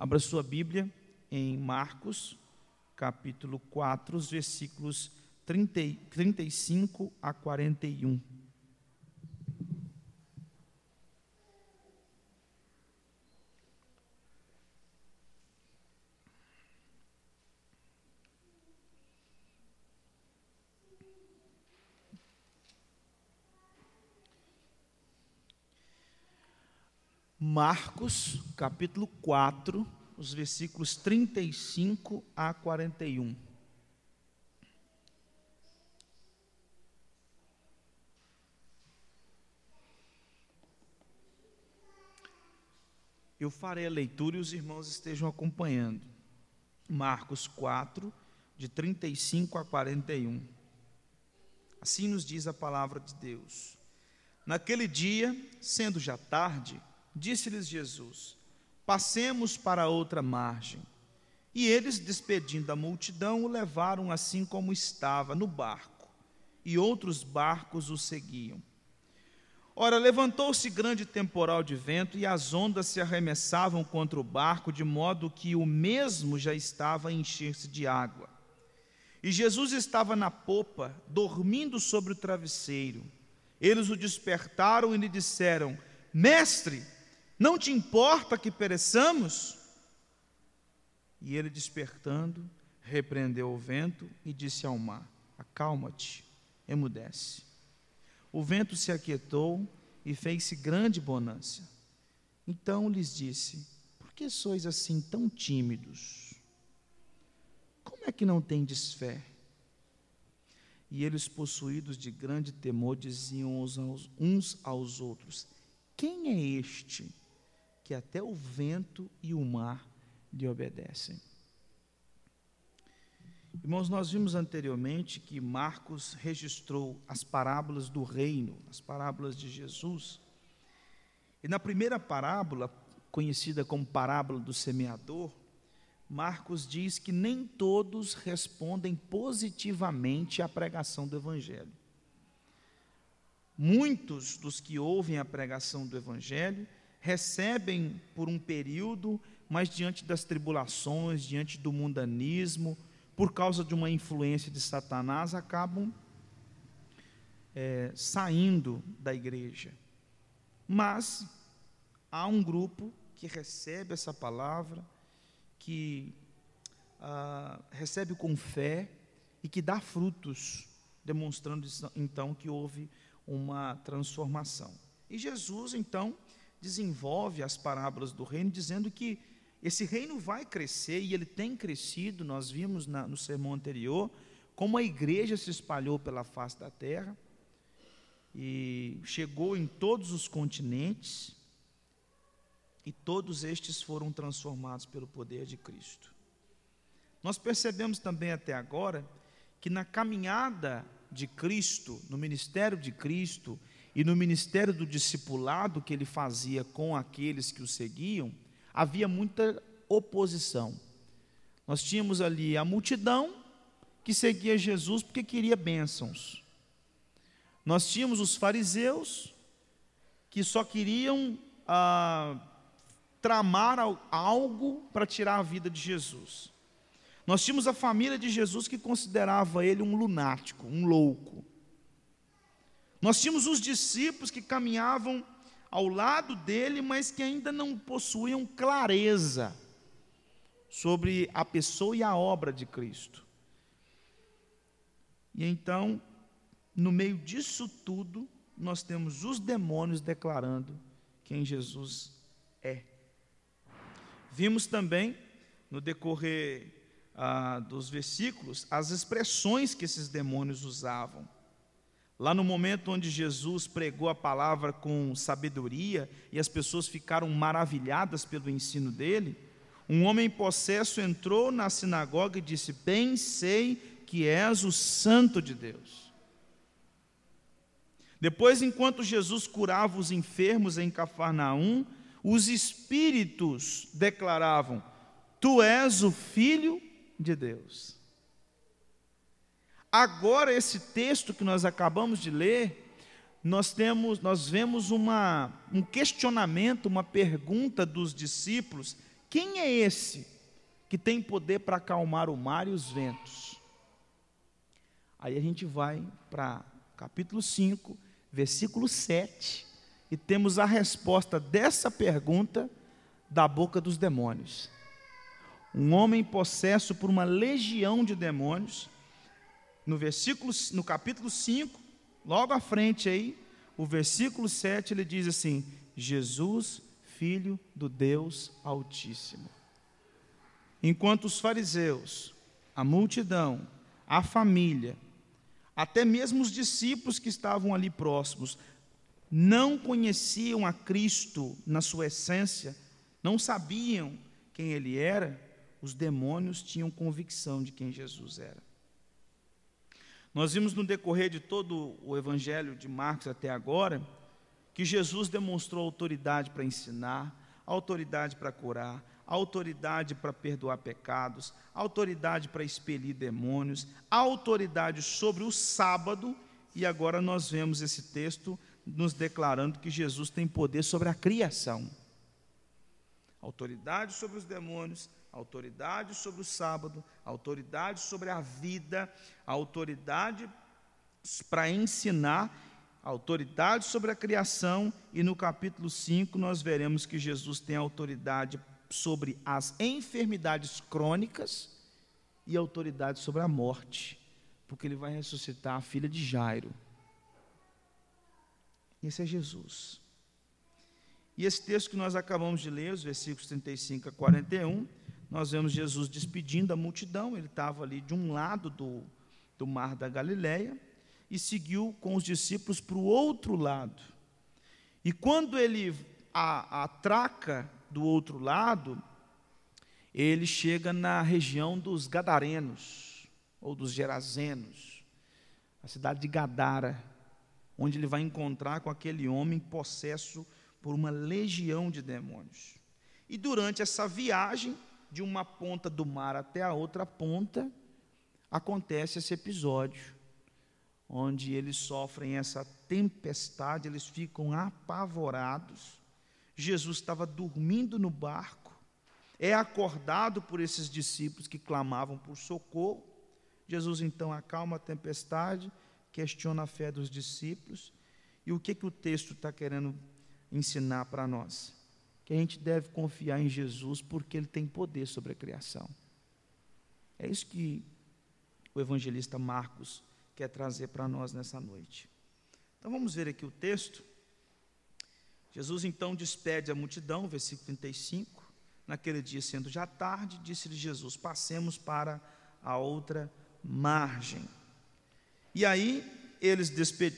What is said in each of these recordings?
Abra sua Bíblia em Marcos, capítulo 4, os versículos 30, 35 a 41. Marcos, capítulo 4, os versículos 35 a 41. Eu farei a leitura e os irmãos estejam acompanhando. Marcos 4, de 35 a 41. Assim nos diz a palavra de Deus. Naquele dia, sendo já tarde, Disse-lhes Jesus: Passemos para outra margem. E eles, despedindo a multidão, o levaram assim como estava, no barco, e outros barcos o seguiam. Ora, levantou-se grande temporal de vento, e as ondas se arremessavam contra o barco, de modo que o mesmo já estava a encher-se de água. E Jesus estava na popa, dormindo sobre o travesseiro. Eles o despertaram e lhe disseram: Mestre, não te importa que pereçamos? E ele, despertando, repreendeu o vento e disse ao mar: Acalma-te, emudece. O vento se aquietou e fez-se grande bonança. Então lhes disse: Por que sois assim tão tímidos? Como é que não tendes fé? E eles, possuídos de grande temor, diziam uns aos outros: Quem é este que até o vento e o mar lhe obedecem. Irmãos, nós vimos anteriormente que Marcos registrou as parábolas do reino, as parábolas de Jesus. E na primeira parábola, conhecida como parábola do semeador, Marcos diz que nem todos respondem positivamente à pregação do Evangelho. Muitos dos que ouvem a pregação do Evangelho recebem por um período, mas diante das tribulações, diante do mundanismo, por causa de uma influência de Satanás, acabam é, saindo da igreja. Mas há um grupo que recebe essa palavra, que ah, recebe com fé e que dá frutos, demonstrando então que houve uma transformação. E Jesus, então, desenvolve as parábolas do reino, dizendo que esse reino vai crescer e ele tem crescido. Nós vimos na, no sermão anterior como a igreja se espalhou pela face da terra e chegou em todos os continentes, e todos estes foram transformados pelo poder de Cristo. Nós percebemos também até agora que na caminhada de Cristo, no ministério de Cristo, e no ministério do discipulado que ele fazia com aqueles que o seguiam, havia muita oposição. Nós tínhamos ali a multidão que seguia Jesus porque queria bênçãos. Nós tínhamos os fariseus que só queriam ah, tramar algo para tirar a vida de Jesus. Nós tínhamos a família de Jesus que considerava ele um lunático, um louco. Nós tínhamos os discípulos que caminhavam ao lado dele, mas que ainda não possuíam clareza sobre a pessoa e a obra de Cristo. E então, no meio disso tudo, nós temos os demônios declarando quem Jesus é. Vimos também, no decorrer ah, dos versículos, as expressões que esses demônios usavam. Lá no momento onde Jesus pregou a palavra com sabedoria e as pessoas ficaram maravilhadas pelo ensino dele, um homem possesso entrou na sinagoga e disse: Bem sei que és o Santo de Deus. Depois, enquanto Jesus curava os enfermos em Cafarnaum, os espíritos declaravam: Tu és o Filho de Deus. Agora, esse texto que nós acabamos de ler, nós temos, nós vemos uma, um questionamento, uma pergunta dos discípulos: Quem é esse que tem poder para acalmar o mar e os ventos? Aí a gente vai para capítulo 5, versículo 7, e temos a resposta dessa pergunta da boca dos demônios. Um homem possesso por uma legião de demônios, no versículo no capítulo 5, logo à frente aí, o versículo 7, ele diz assim: Jesus, filho do Deus Altíssimo. Enquanto os fariseus, a multidão, a família, até mesmo os discípulos que estavam ali próximos, não conheciam a Cristo na sua essência, não sabiam quem ele era, os demônios tinham convicção de quem Jesus era. Nós vimos no decorrer de todo o evangelho de Marcos até agora, que Jesus demonstrou autoridade para ensinar, autoridade para curar, autoridade para perdoar pecados, autoridade para expelir demônios, autoridade sobre o sábado, e agora nós vemos esse texto nos declarando que Jesus tem poder sobre a criação. Autoridade sobre os demônios, autoridade sobre o sábado, autoridade sobre a vida, autoridade para ensinar, autoridade sobre a criação, e no capítulo 5 nós veremos que Jesus tem autoridade sobre as enfermidades crônicas e autoridade sobre a morte, porque ele vai ressuscitar a filha de Jairo. Esse é Jesus. E esse texto que nós acabamos de ler, os versículos 35 a 41, nós vemos Jesus despedindo a multidão, ele estava ali de um lado do, do mar da Galileia e seguiu com os discípulos para o outro lado. E quando ele atraca do outro lado, ele chega na região dos Gadarenos, ou dos Gerazenos, a cidade de Gadara, onde ele vai encontrar com aquele homem possesso por uma legião de demônios. E durante essa viagem, de uma ponta do mar até a outra ponta, acontece esse episódio, onde eles sofrem essa tempestade, eles ficam apavorados Jesus estava dormindo no barco, é acordado por esses discípulos que clamavam por socorro. Jesus então acalma a tempestade, questiona a fé dos discípulos. E o que, que o texto está querendo ensinar para nós? Que a gente deve confiar em Jesus porque ele tem poder sobre a criação. É isso que o evangelista Marcos quer trazer para nós nessa noite. Então vamos ver aqui o texto. Jesus então despede a multidão, versículo 35. Naquele dia, sendo já tarde, disse-lhe Jesus: Passemos para a outra margem. E aí, eles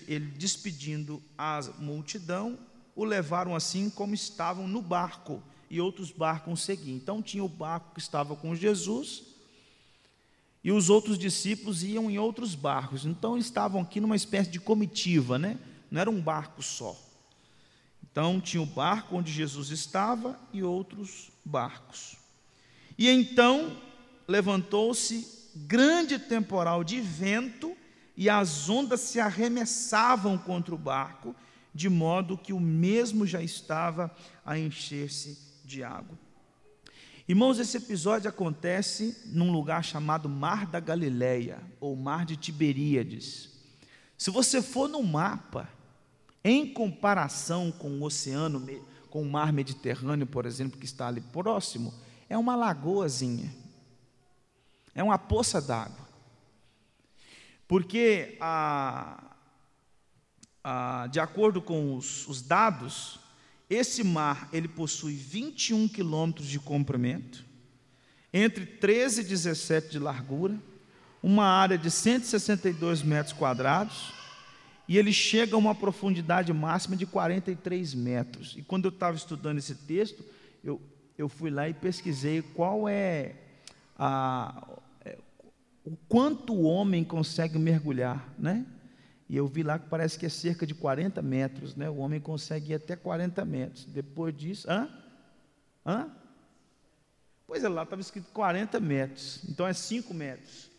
ele despedindo a multidão, o levaram assim como estavam no barco, e outros barcos seguiam. Então, tinha o barco que estava com Jesus, e os outros discípulos iam em outros barcos. Então, estavam aqui numa espécie de comitiva, né? Não era um barco só. Então tinha o barco onde Jesus estava e outros barcos. E então levantou-se grande temporal de vento e as ondas se arremessavam contra o barco, de modo que o mesmo já estava a encher-se de água. Irmãos, esse episódio acontece num lugar chamado Mar da Galileia, ou Mar de Tiberíades. Se você for no mapa, em comparação com o oceano, com o mar Mediterrâneo, por exemplo, que está ali próximo, é uma lagoazinha, é uma poça d'água. Porque, a, a, de acordo com os, os dados, esse mar ele possui 21 quilômetros de comprimento, entre 13 e 17 de largura, uma área de 162 metros quadrados e ele chega a uma profundidade máxima de 43 metros. E quando eu estava estudando esse texto, eu, eu fui lá e pesquisei qual é a, é, o quanto o homem consegue mergulhar, né? E eu vi lá que parece que é cerca de 40 metros, né? O homem consegue ir até 40 metros. Depois disso, hã? Hã? Pois é, lá estava escrito 40 metros, então é 5 metros.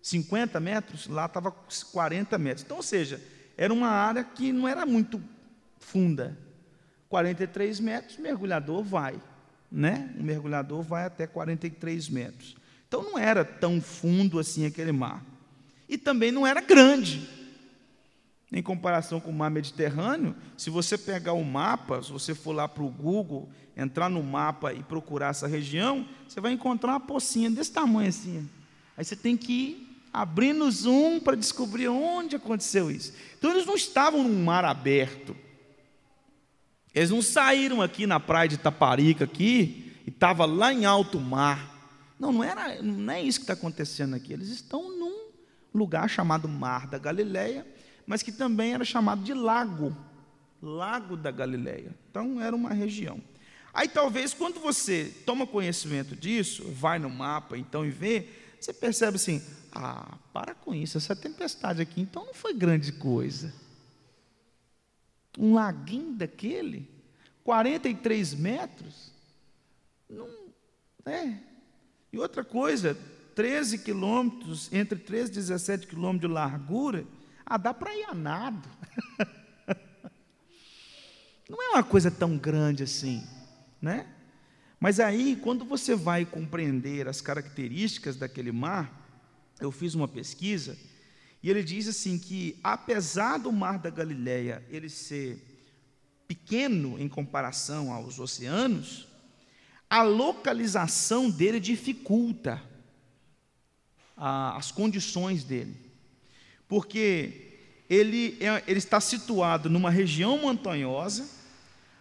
50 metros, lá estava 40 metros. Então, ou seja, era uma área que não era muito funda. 43 metros, mergulhador vai. né? Um mergulhador vai até 43 metros. Então não era tão fundo assim aquele mar. E também não era grande. Em comparação com o mar Mediterrâneo, se você pegar o mapa, se você for lá para o Google, entrar no mapa e procurar essa região, você vai encontrar uma pocinha desse tamanho assim. Aí você tem que ir abrindo o zoom para descobrir onde aconteceu isso. Então eles não estavam num mar aberto. Eles não saíram aqui na praia de Taparica aqui e estava lá em alto mar. Não, não era, não é isso que está acontecendo aqui. Eles estão num lugar chamado Mar da Galileia, mas que também era chamado de lago, Lago da Galileia. Então era uma região. Aí talvez quando você toma conhecimento disso, vai no mapa então e vê, você percebe assim: ah, para com isso, essa tempestade aqui então não foi grande coisa. Um laguinho daquele, 43 metros, não é. E outra coisa, 13 quilômetros, entre 13 e 17 quilômetros de largura, ah, dá para ir a nado. não é uma coisa tão grande assim, né? Mas aí, quando você vai compreender as características daquele mar, eu fiz uma pesquisa e ele diz assim que apesar do mar da Galileia ele ser pequeno em comparação aos oceanos, a localização dele dificulta a, as condições dele, porque ele, é, ele está situado numa região montanhosa,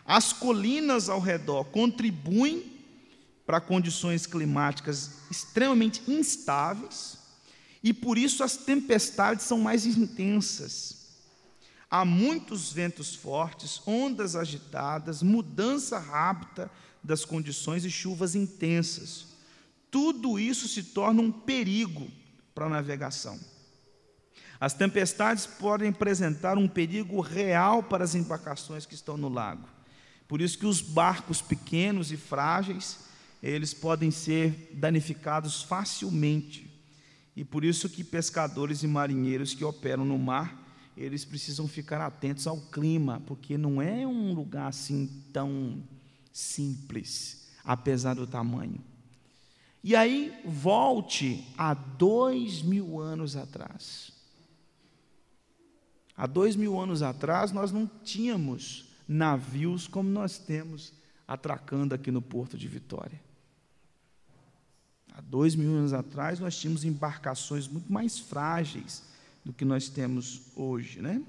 as colinas ao redor contribuem para condições climáticas extremamente instáveis, e por isso as tempestades são mais intensas. Há muitos ventos fortes, ondas agitadas, mudança rápida das condições e chuvas intensas. Tudo isso se torna um perigo para a navegação. As tempestades podem apresentar um perigo real para as embarcações que estão no lago. Por isso que os barcos pequenos e frágeis, eles podem ser danificados facilmente e por isso que pescadores e marinheiros que operam no mar, eles precisam ficar atentos ao clima, porque não é um lugar assim tão simples, apesar do tamanho. E aí, volte a dois mil anos atrás. Há dois mil anos atrás, nós não tínhamos navios como nós temos atracando aqui no Porto de Vitória. Há dois mil anos atrás, nós tínhamos embarcações muito mais frágeis do que nós temos hoje, né?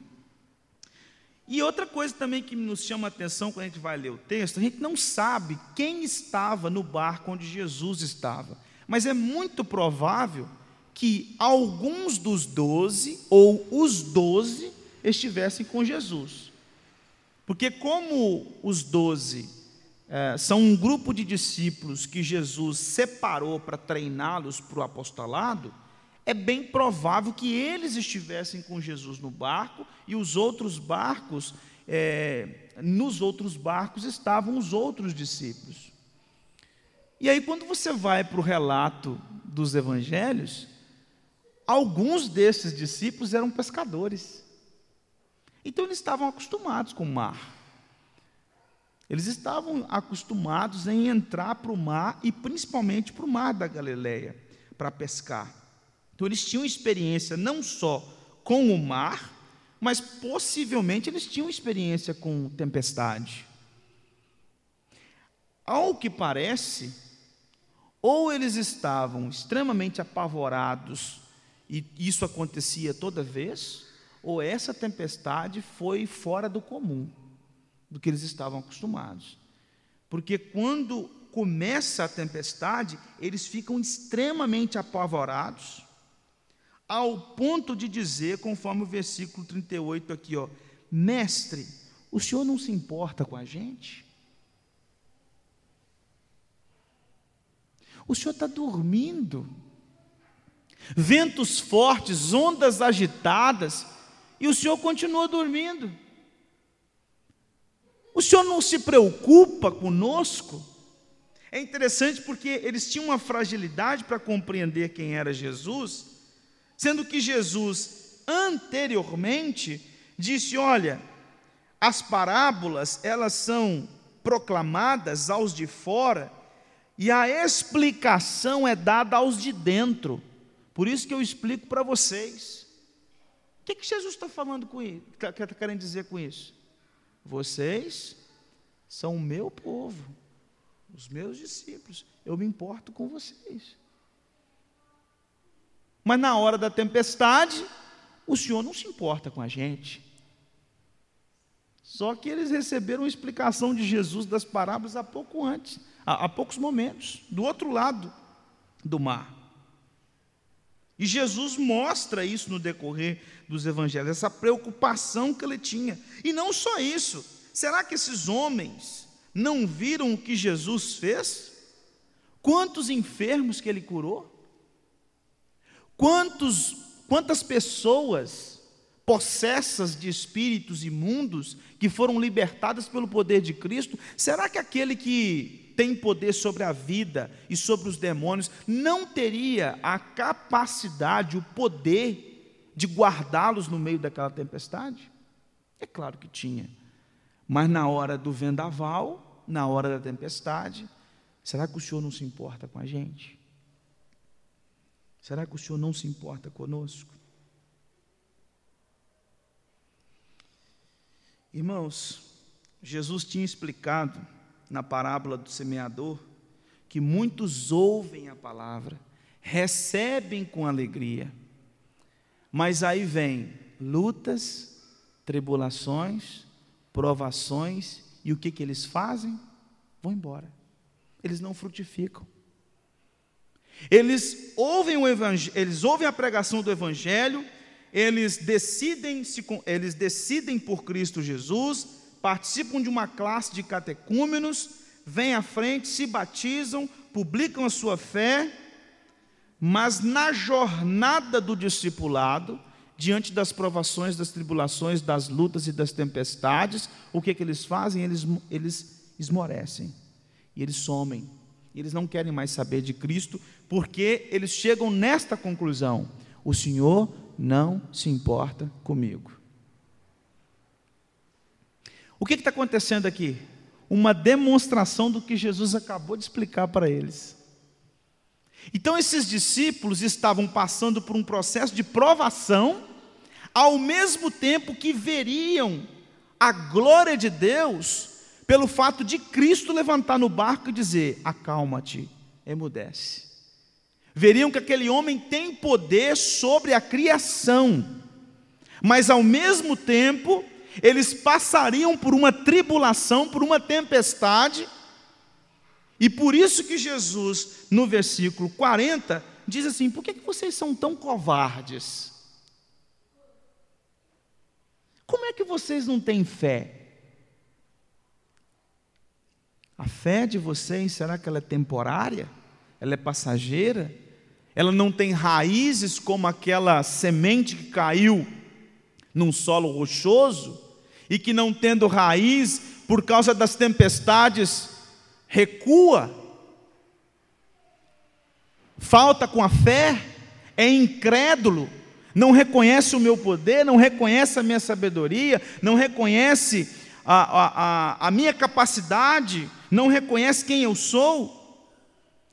E outra coisa também que nos chama a atenção quando a gente vai ler o texto, a gente não sabe quem estava no barco onde Jesus estava, mas é muito provável que alguns dos doze, ou os doze, estivessem com Jesus. Porque, como os doze é, são um grupo de discípulos que Jesus separou para treiná-los para o apostolado, é bem provável que eles estivessem com Jesus no barco e os outros barcos, é, nos outros barcos estavam os outros discípulos. E aí, quando você vai para o relato dos evangelhos, alguns desses discípulos eram pescadores. Então, eles estavam acostumados com o mar. Eles estavam acostumados em entrar para o mar e principalmente para o mar da Galileia para pescar. Então eles tinham experiência não só com o mar, mas possivelmente eles tinham experiência com tempestade. Ao que parece, ou eles estavam extremamente apavorados e isso acontecia toda vez, ou essa tempestade foi fora do comum do que eles estavam acostumados. Porque quando começa a tempestade, eles ficam extremamente apavorados, ao ponto de dizer, conforme o versículo 38 aqui, ó, mestre, o senhor não se importa com a gente? O senhor está dormindo. Ventos fortes, ondas agitadas, e o senhor continua dormindo. O Senhor não se preocupa conosco? É interessante porque eles tinham uma fragilidade para compreender quem era Jesus, sendo que Jesus anteriormente disse: "Olha, as parábolas, elas são proclamadas aos de fora e a explicação é dada aos de dentro. Por isso que eu explico para vocês. O que, que Jesus está falando com isso? Está querendo dizer com isso? Vocês são o meu povo, os meus discípulos. Eu me importo com vocês. Mas na hora da tempestade, o Senhor não se importa com a gente. Só que eles receberam uma explicação de Jesus das parábolas há pouco antes, há, há poucos momentos, do outro lado do mar. E Jesus mostra isso no decorrer dos evangelhos, essa preocupação que ele tinha. E não só isso, será que esses homens não viram o que Jesus fez? Quantos enfermos que ele curou? Quantos, quantas pessoas possessas de espíritos imundos que foram libertadas pelo poder de Cristo? Será que aquele que tem poder sobre a vida e sobre os demônios, não teria a capacidade, o poder de guardá-los no meio daquela tempestade? É claro que tinha. Mas na hora do vendaval, na hora da tempestade, será que o Senhor não se importa com a gente? Será que o Senhor não se importa conosco? Irmãos, Jesus tinha explicado na parábola do semeador, que muitos ouvem a palavra, recebem com alegria, mas aí vem lutas, tribulações, provações, e o que, que eles fazem? Vão embora. Eles não frutificam. Eles ouvem, o eles ouvem a pregação do Evangelho, eles decidem, se, eles decidem por Cristo Jesus, participam de uma classe de catecúmenos, vêm à frente, se batizam, publicam a sua fé, mas na jornada do discipulado, diante das provações, das tribulações, das lutas e das tempestades, o que, que eles fazem? Eles, eles esmorecem, e eles somem, e eles não querem mais saber de Cristo, porque eles chegam nesta conclusão: o Senhor não se importa comigo. O que está acontecendo aqui? Uma demonstração do que Jesus acabou de explicar para eles. Então, esses discípulos estavam passando por um processo de provação, ao mesmo tempo que veriam a glória de Deus pelo fato de Cristo levantar no barco e dizer: Acalma-te, emudece. Veriam que aquele homem tem poder sobre a criação, mas ao mesmo tempo eles passariam por uma tribulação, por uma tempestade, e por isso que Jesus, no versículo 40, diz assim: por que vocês são tão covardes? Como é que vocês não têm fé? A fé de vocês, será que ela é temporária? Ela é passageira? Ela não tem raízes como aquela semente que caiu num solo rochoso e que não tendo raiz por causa das tempestades recua, falta com a fé, é incrédulo, não reconhece o meu poder, não reconhece a minha sabedoria, não reconhece a, a, a, a minha capacidade, não reconhece quem eu sou.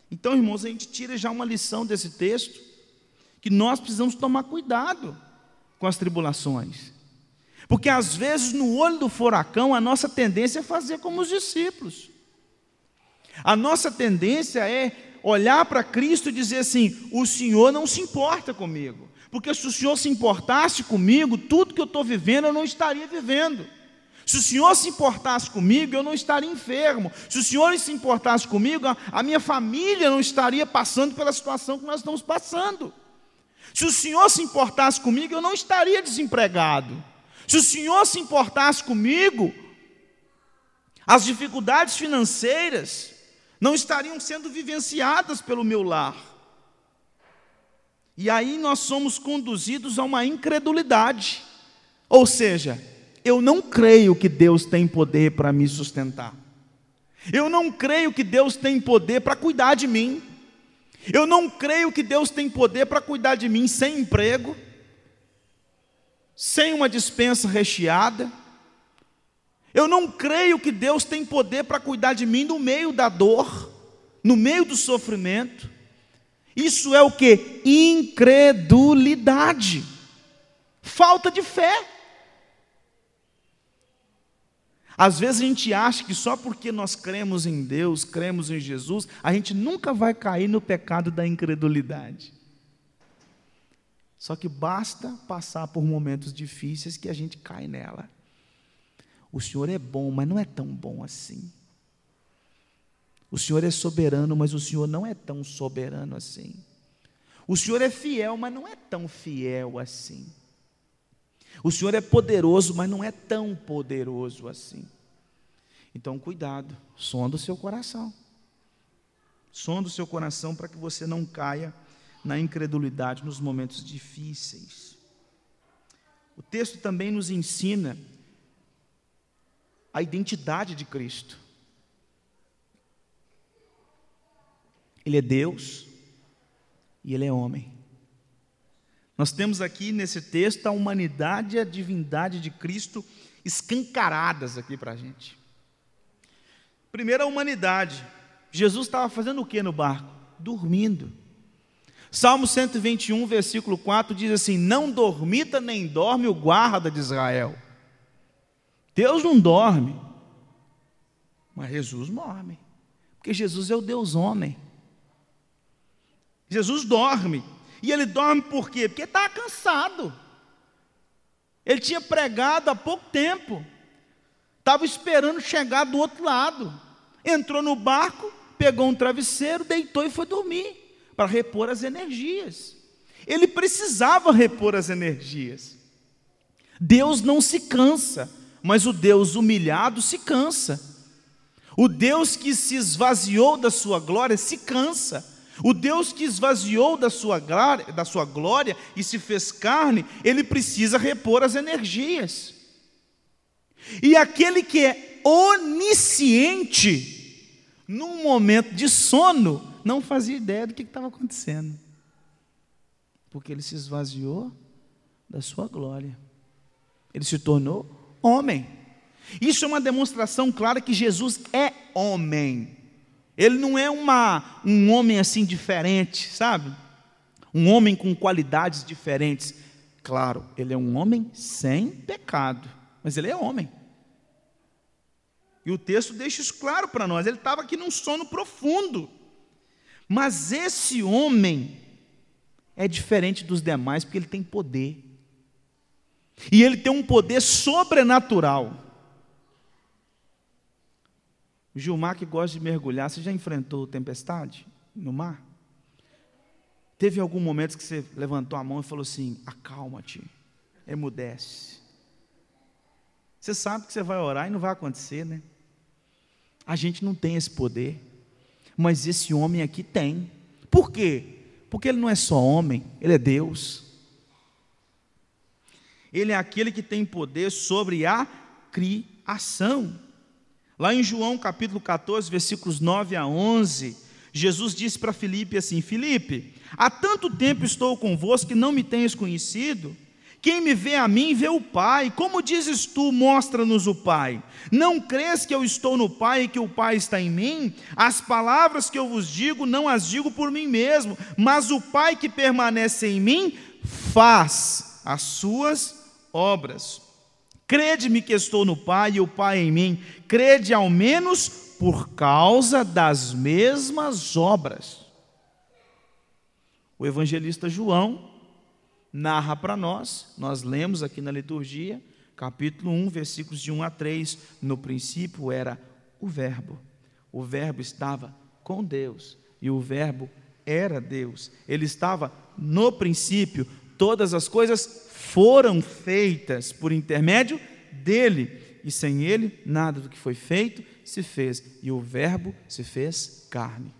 Então, irmãos, a gente tira já uma lição desse texto, que nós precisamos tomar cuidado com as tribulações. Porque às vezes no olho do furacão a nossa tendência é fazer como os discípulos. A nossa tendência é olhar para Cristo e dizer assim: o Senhor não se importa comigo. Porque se o Senhor se importasse comigo, tudo que eu estou vivendo eu não estaria vivendo. Se o Senhor se importasse comigo, eu não estaria enfermo. Se o Senhor se importasse comigo, a minha família não estaria passando pela situação que nós estamos passando. Se o Senhor se importasse comigo, eu não estaria desempregado. Se o Senhor se importasse comigo, as dificuldades financeiras não estariam sendo vivenciadas pelo meu lar. E aí nós somos conduzidos a uma incredulidade. Ou seja, eu não creio que Deus tem poder para me sustentar. Eu não creio que Deus tem poder para cuidar de mim. Eu não creio que Deus tem poder para cuidar de mim sem emprego, sem uma dispensa recheada. Eu não creio que Deus tem poder para cuidar de mim no meio da dor, no meio do sofrimento. Isso é o que? Incredulidade, falta de fé. Às vezes a gente acha que só porque nós cremos em Deus, cremos em Jesus, a gente nunca vai cair no pecado da incredulidade. Só que basta passar por momentos difíceis que a gente cai nela. O Senhor é bom, mas não é tão bom assim. O Senhor é soberano, mas o Senhor não é tão soberano assim. O Senhor é fiel, mas não é tão fiel assim. O Senhor é poderoso, mas não é tão poderoso assim. Então, cuidado, sonda o seu coração. Sonda o seu coração para que você não caia na incredulidade nos momentos difíceis. O texto também nos ensina a identidade de Cristo. Ele é Deus e ele é homem. Nós temos aqui nesse texto a humanidade e a divindade de Cristo escancaradas aqui para a gente. Primeiro, a humanidade. Jesus estava fazendo o que no barco? Dormindo. Salmo 121, versículo 4 diz assim: Não dormita nem dorme o guarda de Israel. Deus não dorme, mas Jesus dorme, porque Jesus é o Deus homem. Jesus dorme, e ele dorme por quê? Porque estava cansado. Ele tinha pregado há pouco tempo. Estava esperando chegar do outro lado. Entrou no barco, pegou um travesseiro, deitou e foi dormir para repor as energias. Ele precisava repor as energias. Deus não se cansa, mas o Deus humilhado se cansa. O Deus que se esvaziou da sua glória se cansa. O Deus que esvaziou da sua, glória, da sua glória e se fez carne, ele precisa repor as energias. E aquele que é onisciente, num momento de sono, não fazia ideia do que estava acontecendo, porque ele se esvaziou da sua glória, ele se tornou homem. Isso é uma demonstração clara que Jesus é homem. Ele não é uma, um homem assim diferente, sabe? Um homem com qualidades diferentes. Claro, ele é um homem sem pecado, mas ele é homem. E o texto deixa isso claro para nós. Ele estava aqui num sono profundo. Mas esse homem é diferente dos demais porque ele tem poder. E ele tem um poder sobrenatural. Gilmar que gosta de mergulhar, você já enfrentou tempestade no mar? Teve algum momento que você levantou a mão e falou assim: acalma-te, emudece. Você sabe que você vai orar e não vai acontecer, né? A gente não tem esse poder, mas esse homem aqui tem. Por quê? Porque ele não é só homem, ele é Deus. Ele é aquele que tem poder sobre a criação. Lá em João capítulo 14, versículos 9 a 11, Jesus disse para Filipe assim: Filipe, há tanto tempo estou convosco que não me tens conhecido. Quem me vê a mim, vê o Pai. Como dizes tu, mostra-nos o Pai. Não crês que eu estou no Pai e que o Pai está em mim? As palavras que eu vos digo, não as digo por mim mesmo, mas o Pai que permanece em mim faz as suas obras. Crede-me que estou no Pai e o Pai em mim. Crede ao menos por causa das mesmas obras. O evangelista João narra para nós, nós lemos aqui na liturgia, capítulo 1, versículos de 1 a 3. No princípio era o Verbo. O Verbo estava com Deus e o Verbo era Deus. Ele estava no princípio. Todas as coisas foram feitas por intermédio dele, e sem ele, nada do que foi feito se fez, e o Verbo se fez carne.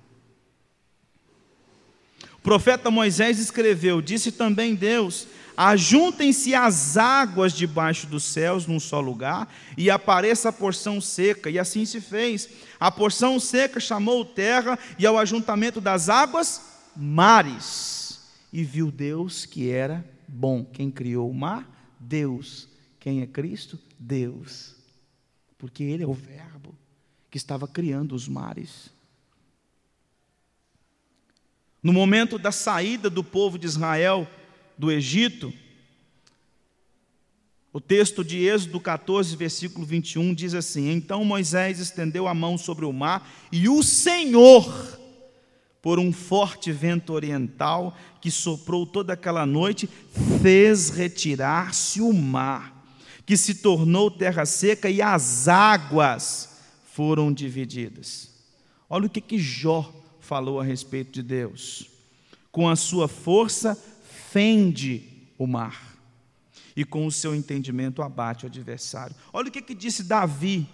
O profeta Moisés escreveu: Disse também Deus: Ajuntem-se as águas debaixo dos céus num só lugar, e apareça a porção seca. E assim se fez. A porção seca chamou terra, e ao ajuntamento das águas, mares. E viu Deus que era bom. Quem criou o mar? Deus. Quem é Cristo? Deus. porque Ele é o Verbo que estava criando os mares. No momento da saída do povo de Israel do Egito, o texto de Êxodo 14, versículo 21 diz assim: Então Moisés estendeu a mão sobre o mar, e o Senhor, por um forte vento oriental que soprou toda aquela noite, fez retirar-se o mar, que se tornou terra seca, e as águas foram divididas. Olha o que, que Jó falou a respeito de Deus. Com a sua força, fende o mar e com o seu entendimento abate o adversário. Olha o que, que disse Davi: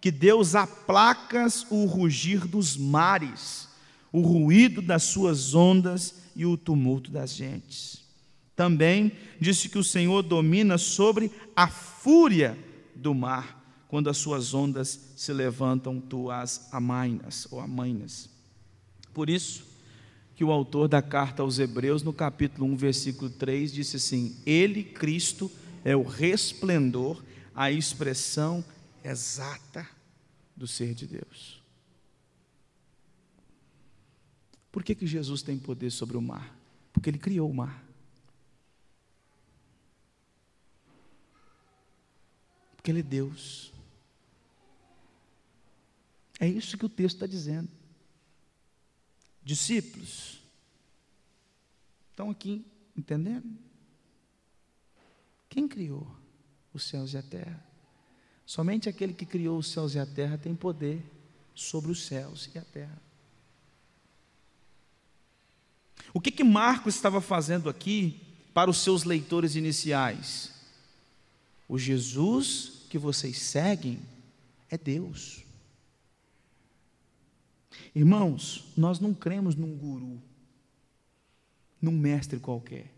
que Deus aplaca o rugir dos mares, o ruído das suas ondas e o tumulto das gentes. Também disse que o Senhor domina sobre a fúria do mar, quando as suas ondas se levantam, tu as amainas ou amainas. Por isso, que o autor da carta aos Hebreus, no capítulo 1, versículo 3, disse assim: Ele, Cristo, é o resplendor, a expressão exata do ser de Deus. Por que, que Jesus tem poder sobre o mar? Porque ele criou o mar. Porque ele é Deus. É isso que o texto está dizendo. Discípulos, estão aqui entendendo? Quem criou os céus e a terra? Somente aquele que criou os céus e a terra tem poder sobre os céus e a terra. O que que Marcos estava fazendo aqui para os seus leitores iniciais? O Jesus que vocês seguem é Deus. Irmãos, nós não cremos num guru, num mestre qualquer.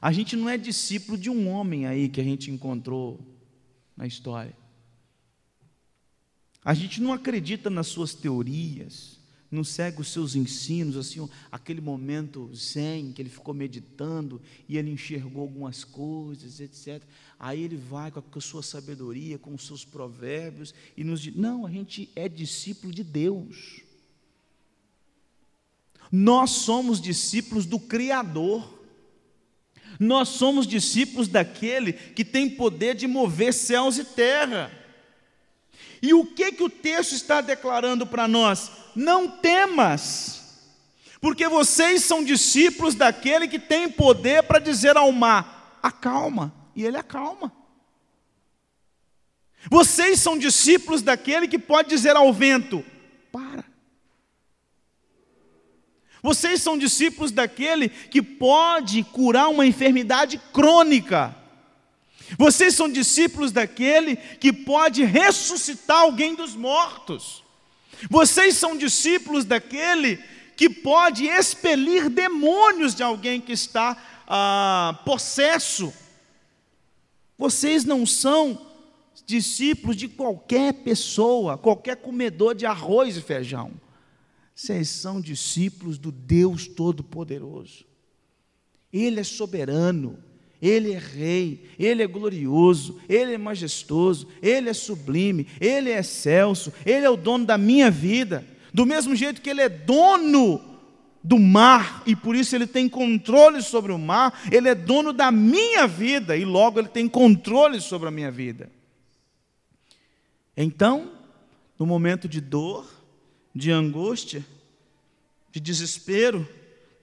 A gente não é discípulo de um homem aí que a gente encontrou na história. A gente não acredita nas suas teorias, não segue os seus ensinos, assim, aquele momento zen que ele ficou meditando e ele enxergou algumas coisas, etc. Aí ele vai com a sua sabedoria, com os seus provérbios e nos diz: não, a gente é discípulo de Deus. Nós somos discípulos do Criador. Nós somos discípulos daquele que tem poder de mover céus e terra. E o que que o texto está declarando para nós? Não temas, porque vocês são discípulos daquele que tem poder para dizer ao mar: acalma, e ele acalma. Vocês são discípulos daquele que pode dizer ao vento: para. Vocês são discípulos daquele que pode curar uma enfermidade crônica. Vocês são discípulos daquele que pode ressuscitar alguém dos mortos. Vocês são discípulos daquele que pode expelir demônios de alguém que está ah, possesso. Vocês não são discípulos de qualquer pessoa, qualquer comedor de arroz e feijão. Vocês são discípulos do Deus Todo-Poderoso. Ele é soberano, Ele é rei, Ele é glorioso, Ele é majestoso, Ele é sublime, Ele é excelso, Ele é o dono da minha vida. Do mesmo jeito que Ele é dono do mar e por isso Ele tem controle sobre o mar, Ele é dono da minha vida e logo Ele tem controle sobre a minha vida. Então, no momento de dor, de angústia, de desespero,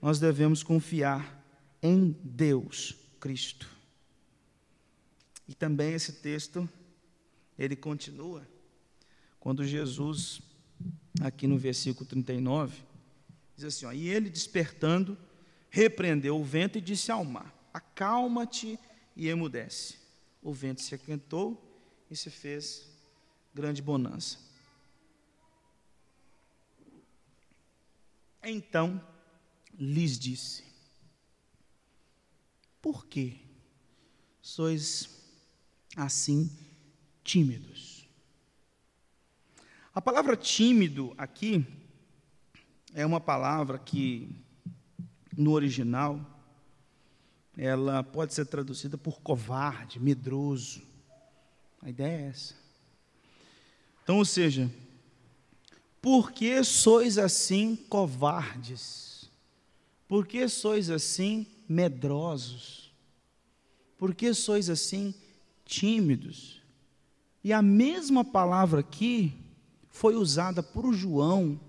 nós devemos confiar em Deus Cristo. E também esse texto, ele continua, quando Jesus, aqui no versículo 39, diz assim: ó, E ele despertando, repreendeu o vento e disse ao mar: Acalma-te e emudece. O vento se aquentou e se fez grande bonança. Então lhes disse: Por que sois assim tímidos? A palavra tímido aqui é uma palavra que no original ela pode ser traduzida por covarde, medroso. A ideia é essa. Então, ou seja, por que sois assim covardes? Por que sois assim medrosos? Por que sois assim tímidos? E a mesma palavra aqui foi usada por João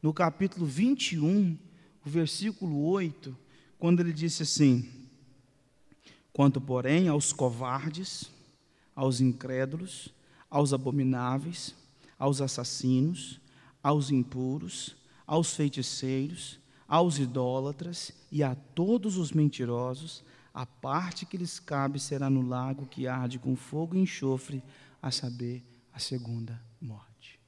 no capítulo 21, o versículo 8, quando ele disse assim: Quanto, porém, aos covardes, aos incrédulos, aos abomináveis, aos assassinos, aos impuros, aos feiticeiros, aos idólatras e a todos os mentirosos, a parte que lhes cabe será no lago que arde com fogo e enxofre, a saber, a segunda morte.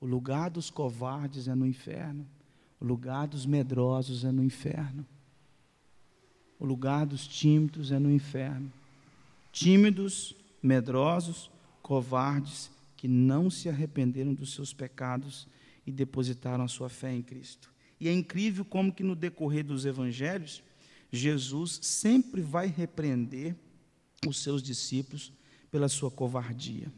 O lugar dos covardes é no inferno, o lugar dos medrosos é no inferno, o lugar dos tímidos é no inferno. Tímidos, medrosos, covardes que não se arrependeram dos seus pecados e depositaram a sua fé em Cristo. E é incrível como que no decorrer dos evangelhos, Jesus sempre vai repreender os seus discípulos pela sua covardia.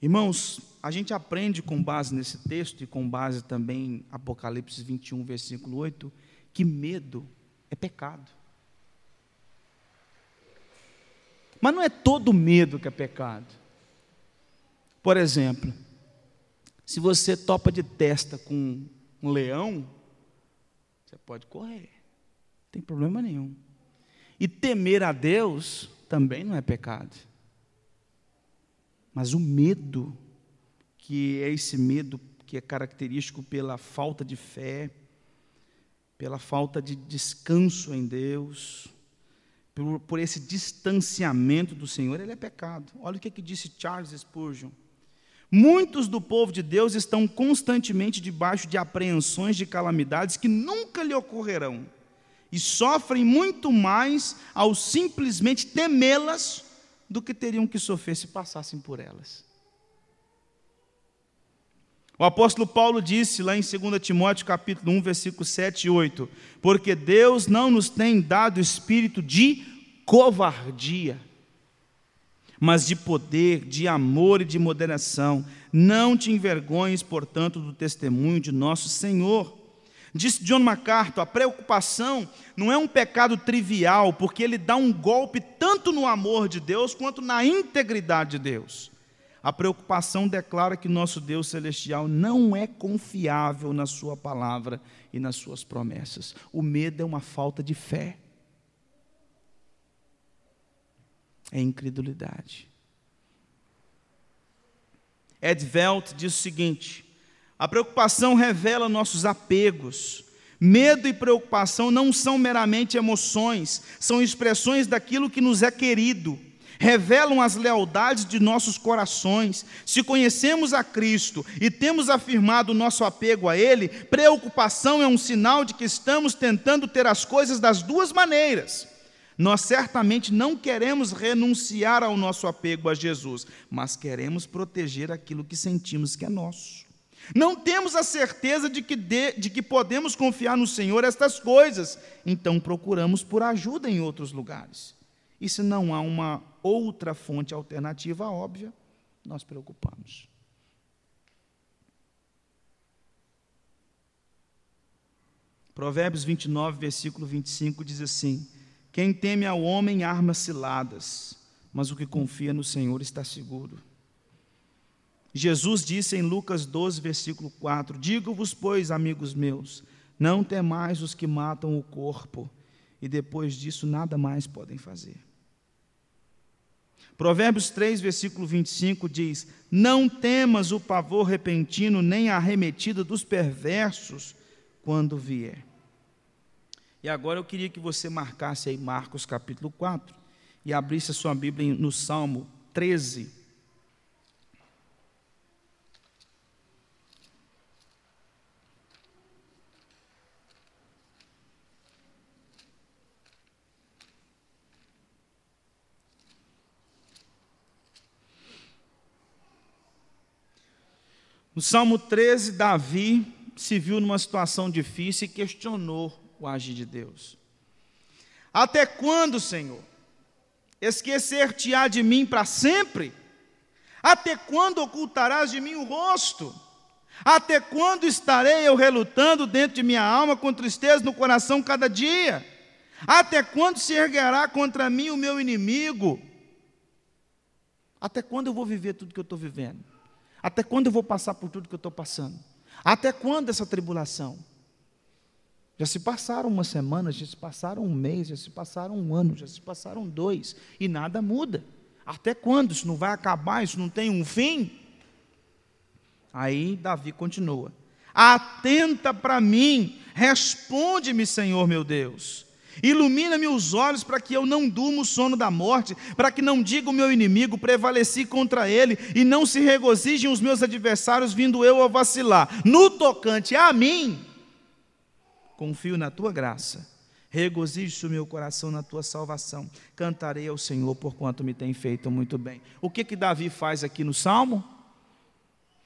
Irmãos, a gente aprende com base nesse texto e com base também em Apocalipse 21, versículo 8, que medo é pecado. Mas não é todo medo que é pecado. Por exemplo, se você topa de testa com um leão, você pode correr, não tem problema nenhum. E temer a Deus também não é pecado. Mas o medo, que é esse medo que é característico pela falta de fé, pela falta de descanso em Deus, por, por esse distanciamento do Senhor, ele é pecado. Olha o que, que disse Charles Spurgeon. Muitos do povo de Deus estão constantemente debaixo de apreensões de calamidades que nunca lhe ocorrerão e sofrem muito mais ao simplesmente temê-las do que teriam que sofrer se passassem por elas. O apóstolo Paulo disse lá em 2 Timóteo capítulo 1, versículo 7 e 8: Porque Deus não nos tem dado espírito de covardia, mas de poder, de amor e de moderação. Não te envergonhes, portanto, do testemunho de nosso Senhor. Disse John MacArthur: a preocupação não é um pecado trivial, porque ele dá um golpe tanto no amor de Deus quanto na integridade de Deus. A preocupação declara que nosso Deus celestial não é confiável na Sua palavra e nas Suas promessas. O medo é uma falta de fé. É incredulidade. Ed Velt diz o seguinte: a preocupação revela nossos apegos. Medo e preocupação não são meramente emoções, são expressões daquilo que nos é querido, revelam as lealdades de nossos corações. Se conhecemos a Cristo e temos afirmado nosso apego a Ele, preocupação é um sinal de que estamos tentando ter as coisas das duas maneiras. Nós certamente não queremos renunciar ao nosso apego a Jesus, mas queremos proteger aquilo que sentimos que é nosso. Não temos a certeza de que, de, de que podemos confiar no Senhor estas coisas, então procuramos por ajuda em outros lugares. E se não há uma outra fonte alternativa óbvia, nós preocupamos. Provérbios 29, versículo 25 diz assim: quem teme ao homem arma ciladas, mas o que confia no Senhor está seguro. Jesus disse em Lucas 12, versículo 4: Digo-vos, pois, amigos meus, não temais os que matam o corpo, e depois disso nada mais podem fazer. Provérbios 3, versículo 25 diz: Não temas o pavor repentino, nem a arremetida dos perversos quando vier. E agora eu queria que você marcasse aí Marcos capítulo 4 e abrisse a sua Bíblia no Salmo 13. No Salmo 13, Davi se viu numa situação difícil e questionou o agir de Deus. Até quando, Senhor? Esquecer-te-á de mim para sempre? Até quando ocultarás de mim o rosto? Até quando estarei eu relutando dentro de minha alma com tristeza no coração cada dia? Até quando se erguerá contra mim o meu inimigo? Até quando eu vou viver tudo que eu estou vivendo? Até quando eu vou passar por tudo que eu estou passando? Até quando essa tribulação? Já se passaram uma semana, já se passaram um mês, já se passaram um ano, já se passaram dois, e nada muda. Até quando? Isso não vai acabar, isso não tem um fim? Aí Davi continua: Atenta para mim, responde-me, Senhor meu Deus. Ilumina-me os olhos para que eu não durma o sono da morte, para que não diga o meu inimigo, prevaleci contra ele, e não se regozijem os meus adversários, vindo eu a vacilar. No tocante a mim, confio na tua graça, regozijo o meu coração na tua salvação, cantarei ao Senhor por quanto me tem feito muito bem. O que que Davi faz aqui no Salmo?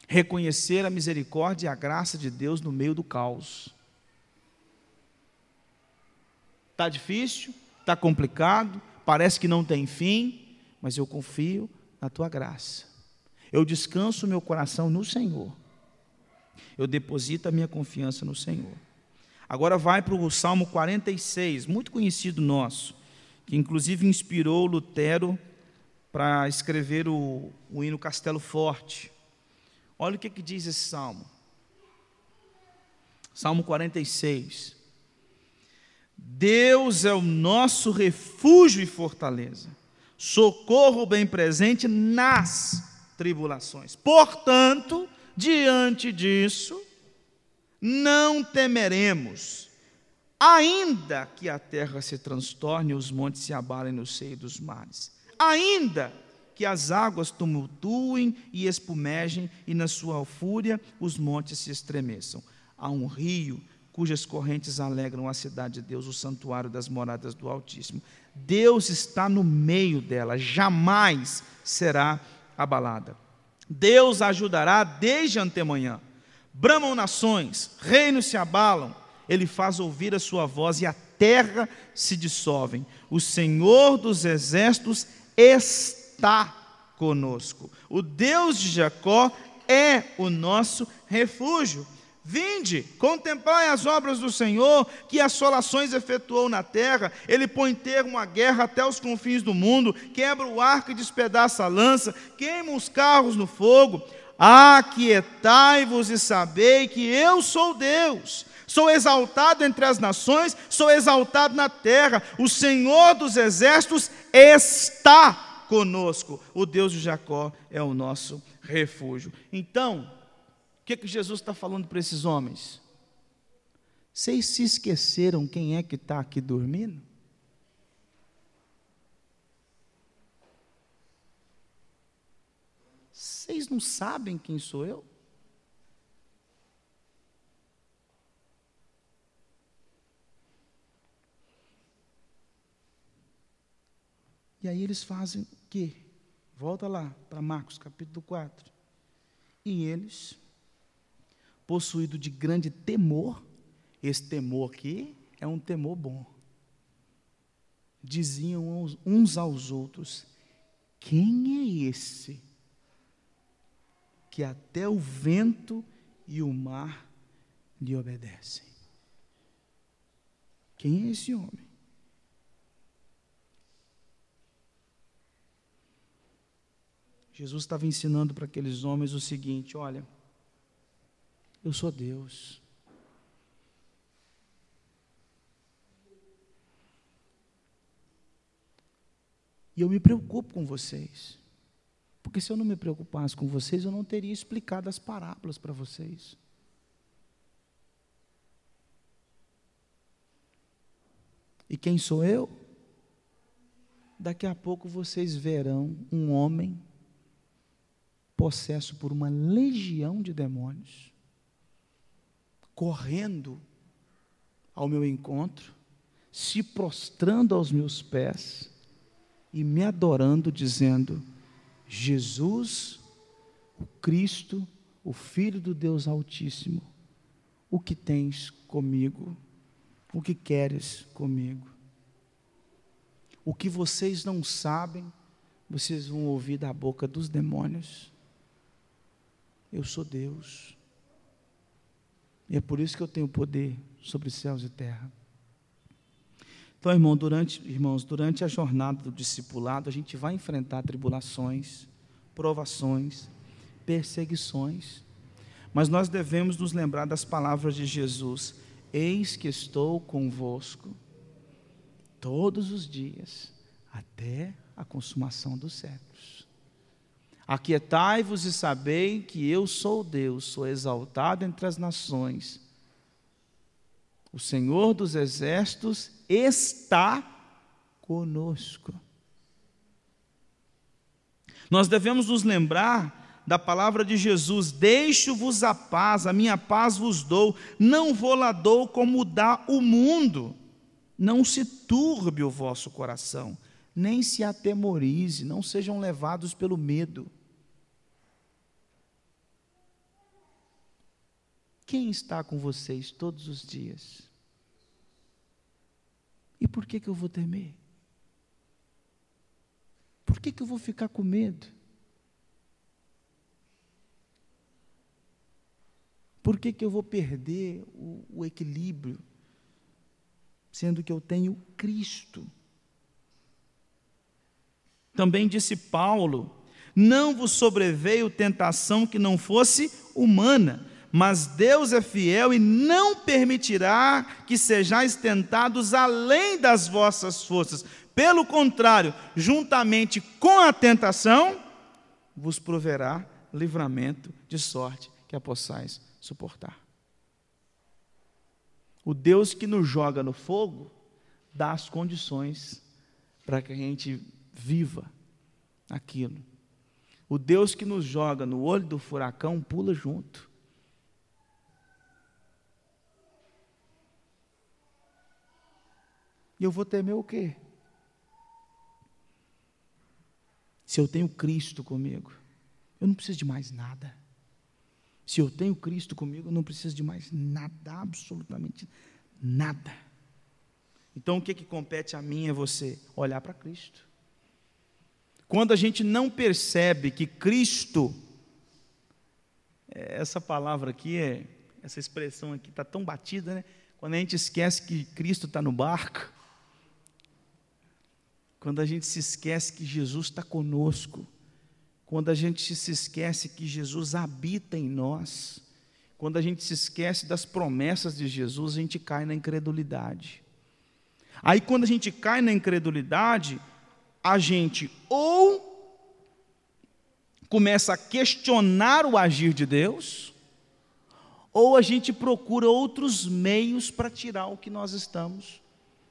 Reconhecer a misericórdia e a graça de Deus no meio do caos. Está difícil, está complicado, parece que não tem fim, mas eu confio na tua graça. Eu descanso meu coração no Senhor. Eu deposito a minha confiança no Senhor. Agora vai para o Salmo 46, muito conhecido nosso, que inclusive inspirou Lutero para escrever o, o hino Castelo Forte. Olha o que, que diz esse salmo. Salmo 46. Deus é o nosso refúgio e fortaleza, socorro bem presente nas tribulações. Portanto, diante disso, não temeremos, ainda que a terra se transtorne e os montes se abalem no seio dos mares, ainda que as águas tumultuem e espumejem e na sua fúria os montes se estremeçam. Há um rio cujas correntes alegram a cidade de Deus, o santuário das moradas do Altíssimo. Deus está no meio dela, jamais será abalada. Deus ajudará desde antemanhã. Bramam nações, reinos se abalam, ele faz ouvir a sua voz e a terra se dissolve. O Senhor dos exércitos está conosco. O Deus de Jacó é o nosso refúgio. Vinde, contemplai as obras do Senhor, que assolações efetuou na terra. Ele põe termo à guerra até os confins do mundo, quebra o arco e despedaça a lança, queima os carros no fogo. Aquietai-vos e sabei que eu sou Deus. Sou exaltado entre as nações, sou exaltado na terra. O Senhor dos exércitos está conosco. O Deus de Jacó é o nosso refúgio. Então, o que, que Jesus está falando para esses homens? Vocês se esqueceram quem é que está aqui dormindo? Vocês não sabem quem sou eu? E aí eles fazem o quê? Volta lá para Marcos capítulo 4. E eles possuído de grande temor, esse temor aqui é um temor bom. Diziam uns aos outros: Quem é esse que até o vento e o mar lhe obedecem? Quem é esse homem? Jesus estava ensinando para aqueles homens o seguinte: olha, eu sou Deus. E eu me preocupo com vocês. Porque se eu não me preocupasse com vocês, eu não teria explicado as parábolas para vocês. E quem sou eu? Daqui a pouco vocês verão um homem possesso por uma legião de demônios correndo ao meu encontro, se prostrando aos meus pés e me adorando, dizendo: Jesus, o Cristo, o Filho do Deus Altíssimo, o que tens comigo? O que queres comigo? O que vocês não sabem, vocês vão ouvir da boca dos demônios: Eu sou Deus. E é por isso que eu tenho poder sobre céus e terra. Então, irmão, durante, irmãos, durante a jornada do discipulado, a gente vai enfrentar tribulações, provações, perseguições. Mas nós devemos nos lembrar das palavras de Jesus: Eis que estou convosco todos os dias, até a consumação dos séculos. Aquietai-vos e sabei que eu sou Deus, sou exaltado entre as nações. O Senhor dos exércitos está conosco. Nós devemos nos lembrar da palavra de Jesus: Deixo-vos a paz, a minha paz vos dou, não vou lá dou como dá o mundo. Não se turbe o vosso coração, nem se atemorize, não sejam levados pelo medo. Quem está com vocês todos os dias? E por que, que eu vou temer? Por que, que eu vou ficar com medo? Por que, que eu vou perder o, o equilíbrio, sendo que eu tenho Cristo? Também disse Paulo: Não vos sobreveio tentação que não fosse humana, mas Deus é fiel e não permitirá que sejais tentados além das vossas forças. Pelo contrário, juntamente com a tentação, vos proverá livramento de sorte que a possais suportar. O Deus que nos joga no fogo dá as condições para que a gente viva aquilo. O Deus que nos joga no olho do furacão pula junto. E eu vou temer o quê? Se eu tenho Cristo comigo, eu não preciso de mais nada. Se eu tenho Cristo comigo, eu não preciso de mais nada, absolutamente nada. Então o que, que compete a mim é você olhar para Cristo. Quando a gente não percebe que Cristo, é, essa palavra aqui, é, essa expressão aqui está tão batida, né? Quando a gente esquece que Cristo está no barco, quando a gente se esquece que Jesus está conosco, quando a gente se esquece que Jesus habita em nós, quando a gente se esquece das promessas de Jesus, a gente cai na incredulidade. Aí, quando a gente cai na incredulidade, a gente ou começa a questionar o agir de Deus, ou a gente procura outros meios para tirar o que nós estamos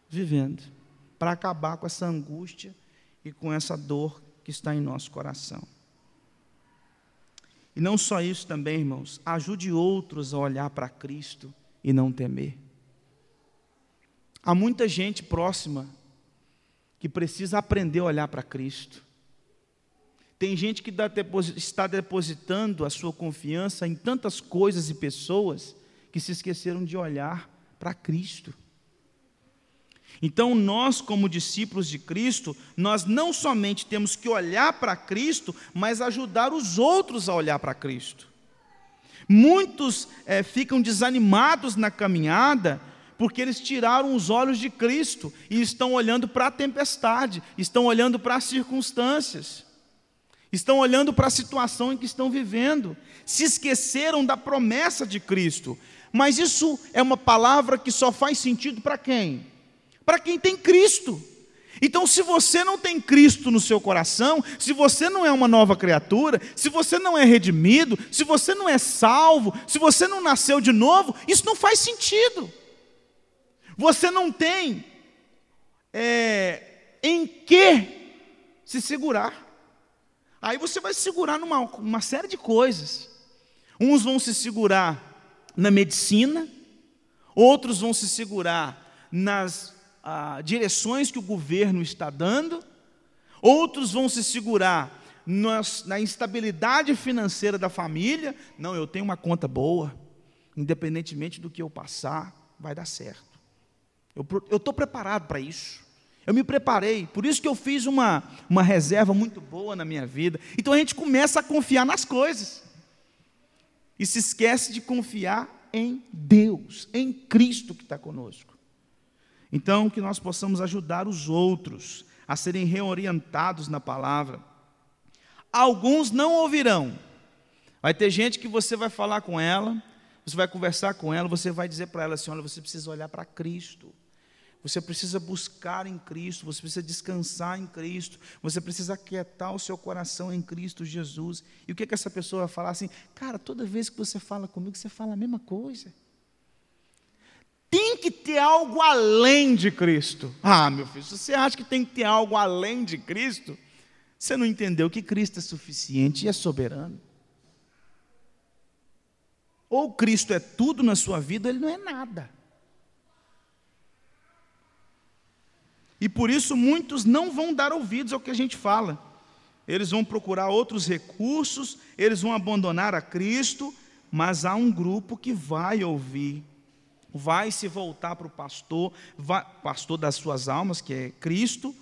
vivendo para acabar com essa angústia e com essa dor que está em nosso coração. E não só isso também, irmãos, ajude outros a olhar para Cristo e não temer. Há muita gente próxima que precisa aprender a olhar para Cristo. Tem gente que está depositando a sua confiança em tantas coisas e pessoas que se esqueceram de olhar para Cristo. Então, nós, como discípulos de Cristo, nós não somente temos que olhar para Cristo, mas ajudar os outros a olhar para Cristo. Muitos é, ficam desanimados na caminhada porque eles tiraram os olhos de Cristo e estão olhando para a tempestade, estão olhando para as circunstâncias, estão olhando para a situação em que estão vivendo, se esqueceram da promessa de Cristo. Mas isso é uma palavra que só faz sentido para quem? Para quem tem Cristo. Então, se você não tem Cristo no seu coração, se você não é uma nova criatura, se você não é redimido, se você não é salvo, se você não nasceu de novo, isso não faz sentido. Você não tem é, em que se segurar. Aí você vai se segurar numa uma série de coisas. Uns vão se segurar na medicina, outros vão se segurar nas ah, direções que o governo está dando, outros vão se segurar nas, na instabilidade financeira da família. Não, eu tenho uma conta boa, independentemente do que eu passar, vai dar certo. Eu estou preparado para isso. Eu me preparei, por isso que eu fiz uma, uma reserva muito boa na minha vida. Então a gente começa a confiar nas coisas. E se esquece de confiar em Deus, em Cristo que está conosco. Então, que nós possamos ajudar os outros a serem reorientados na palavra. Alguns não ouvirão. Vai ter gente que você vai falar com ela, você vai conversar com ela, você vai dizer para ela assim: olha, você precisa olhar para Cristo. Você precisa buscar em Cristo, você precisa descansar em Cristo, você precisa aquietar o seu coração em Cristo Jesus. E o que, que essa pessoa vai falar assim? Cara, toda vez que você fala comigo, você fala a mesma coisa. Tem que ter algo além de Cristo. Ah, meu filho, se você acha que tem que ter algo além de Cristo, você não entendeu que Cristo é suficiente e é soberano. Ou Cristo é tudo na sua vida, ele não é nada. E por isso muitos não vão dar ouvidos ao que a gente fala. Eles vão procurar outros recursos, eles vão abandonar a Cristo, mas há um grupo que vai ouvir, vai se voltar para o pastor, vai, pastor das suas almas, que é Cristo,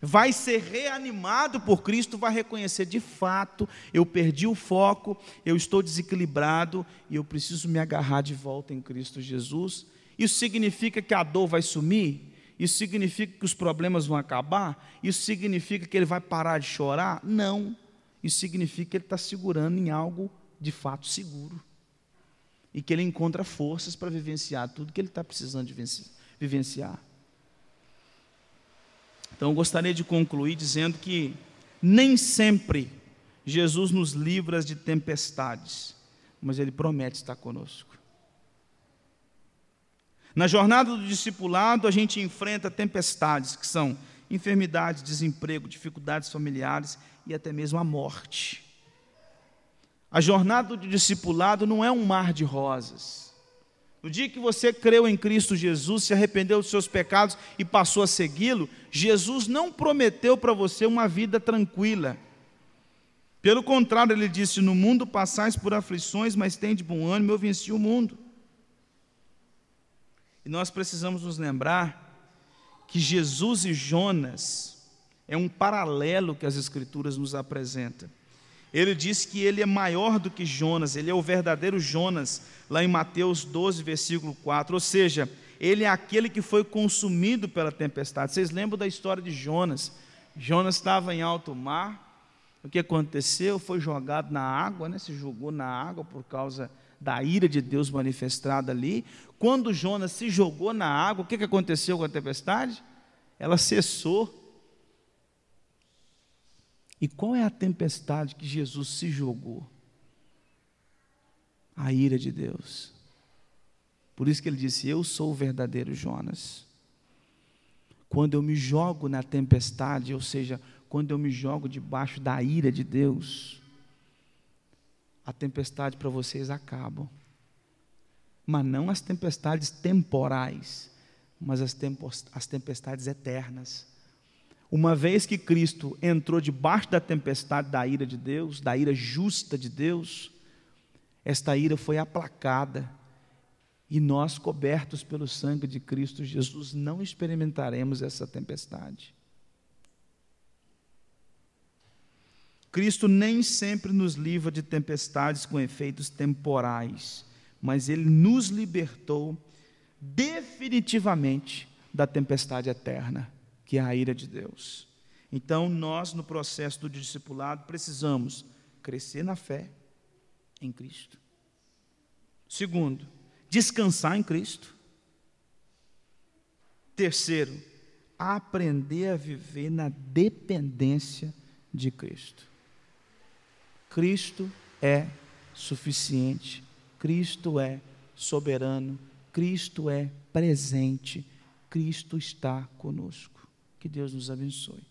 vai ser reanimado por Cristo, vai reconhecer de fato, eu perdi o foco, eu estou desequilibrado e eu preciso me agarrar de volta em Cristo Jesus. Isso significa que a dor vai sumir? Isso significa que os problemas vão acabar? Isso significa que ele vai parar de chorar? Não. Isso significa que ele está segurando em algo de fato seguro. E que ele encontra forças para vivenciar tudo que ele está precisando de vivenciar. Então, eu gostaria de concluir dizendo que nem sempre Jesus nos livra de tempestades, mas Ele promete estar conosco. Na jornada do discipulado, a gente enfrenta tempestades, que são enfermidades, desemprego, dificuldades familiares e até mesmo a morte. A jornada do discipulado não é um mar de rosas. No dia que você creu em Cristo Jesus, se arrependeu dos seus pecados e passou a segui-lo, Jesus não prometeu para você uma vida tranquila. Pelo contrário, ele disse: No mundo passais por aflições, mas tem de bom ânimo, eu venci o mundo. E nós precisamos nos lembrar que Jesus e Jonas é um paralelo que as Escrituras nos apresentam. Ele diz que ele é maior do que Jonas, ele é o verdadeiro Jonas, lá em Mateus 12, versículo 4. Ou seja, ele é aquele que foi consumido pela tempestade. Vocês lembram da história de Jonas? Jonas estava em alto mar, o que aconteceu? Foi jogado na água, né? se jogou na água por causa da ira de Deus manifestada ali. Quando Jonas se jogou na água, o que, aconteceu com a tempestade? Ela cessou. E qual é a tempestade que Jesus se jogou? A ira de Deus. Por isso que ele disse: Eu sou o verdadeiro Jonas. Quando eu me jogo na tempestade, ou seja, quando eu me jogo debaixo da ira de Deus, a tempestade para vocês acabam. Mas não as tempestades temporais, mas as, as tempestades eternas. Uma vez que Cristo entrou debaixo da tempestade da ira de Deus, da ira justa de Deus, esta ira foi aplacada. E nós, cobertos pelo sangue de Cristo Jesus, não experimentaremos essa tempestade. Cristo nem sempre nos livra de tempestades com efeitos temporais, mas Ele nos libertou definitivamente da tempestade eterna, que é a ira de Deus. Então, nós, no processo do discipulado, precisamos crescer na fé em Cristo. Segundo, descansar em Cristo. Terceiro, aprender a viver na dependência de Cristo. Cristo é suficiente, Cristo é soberano, Cristo é presente, Cristo está conosco. Que Deus nos abençoe.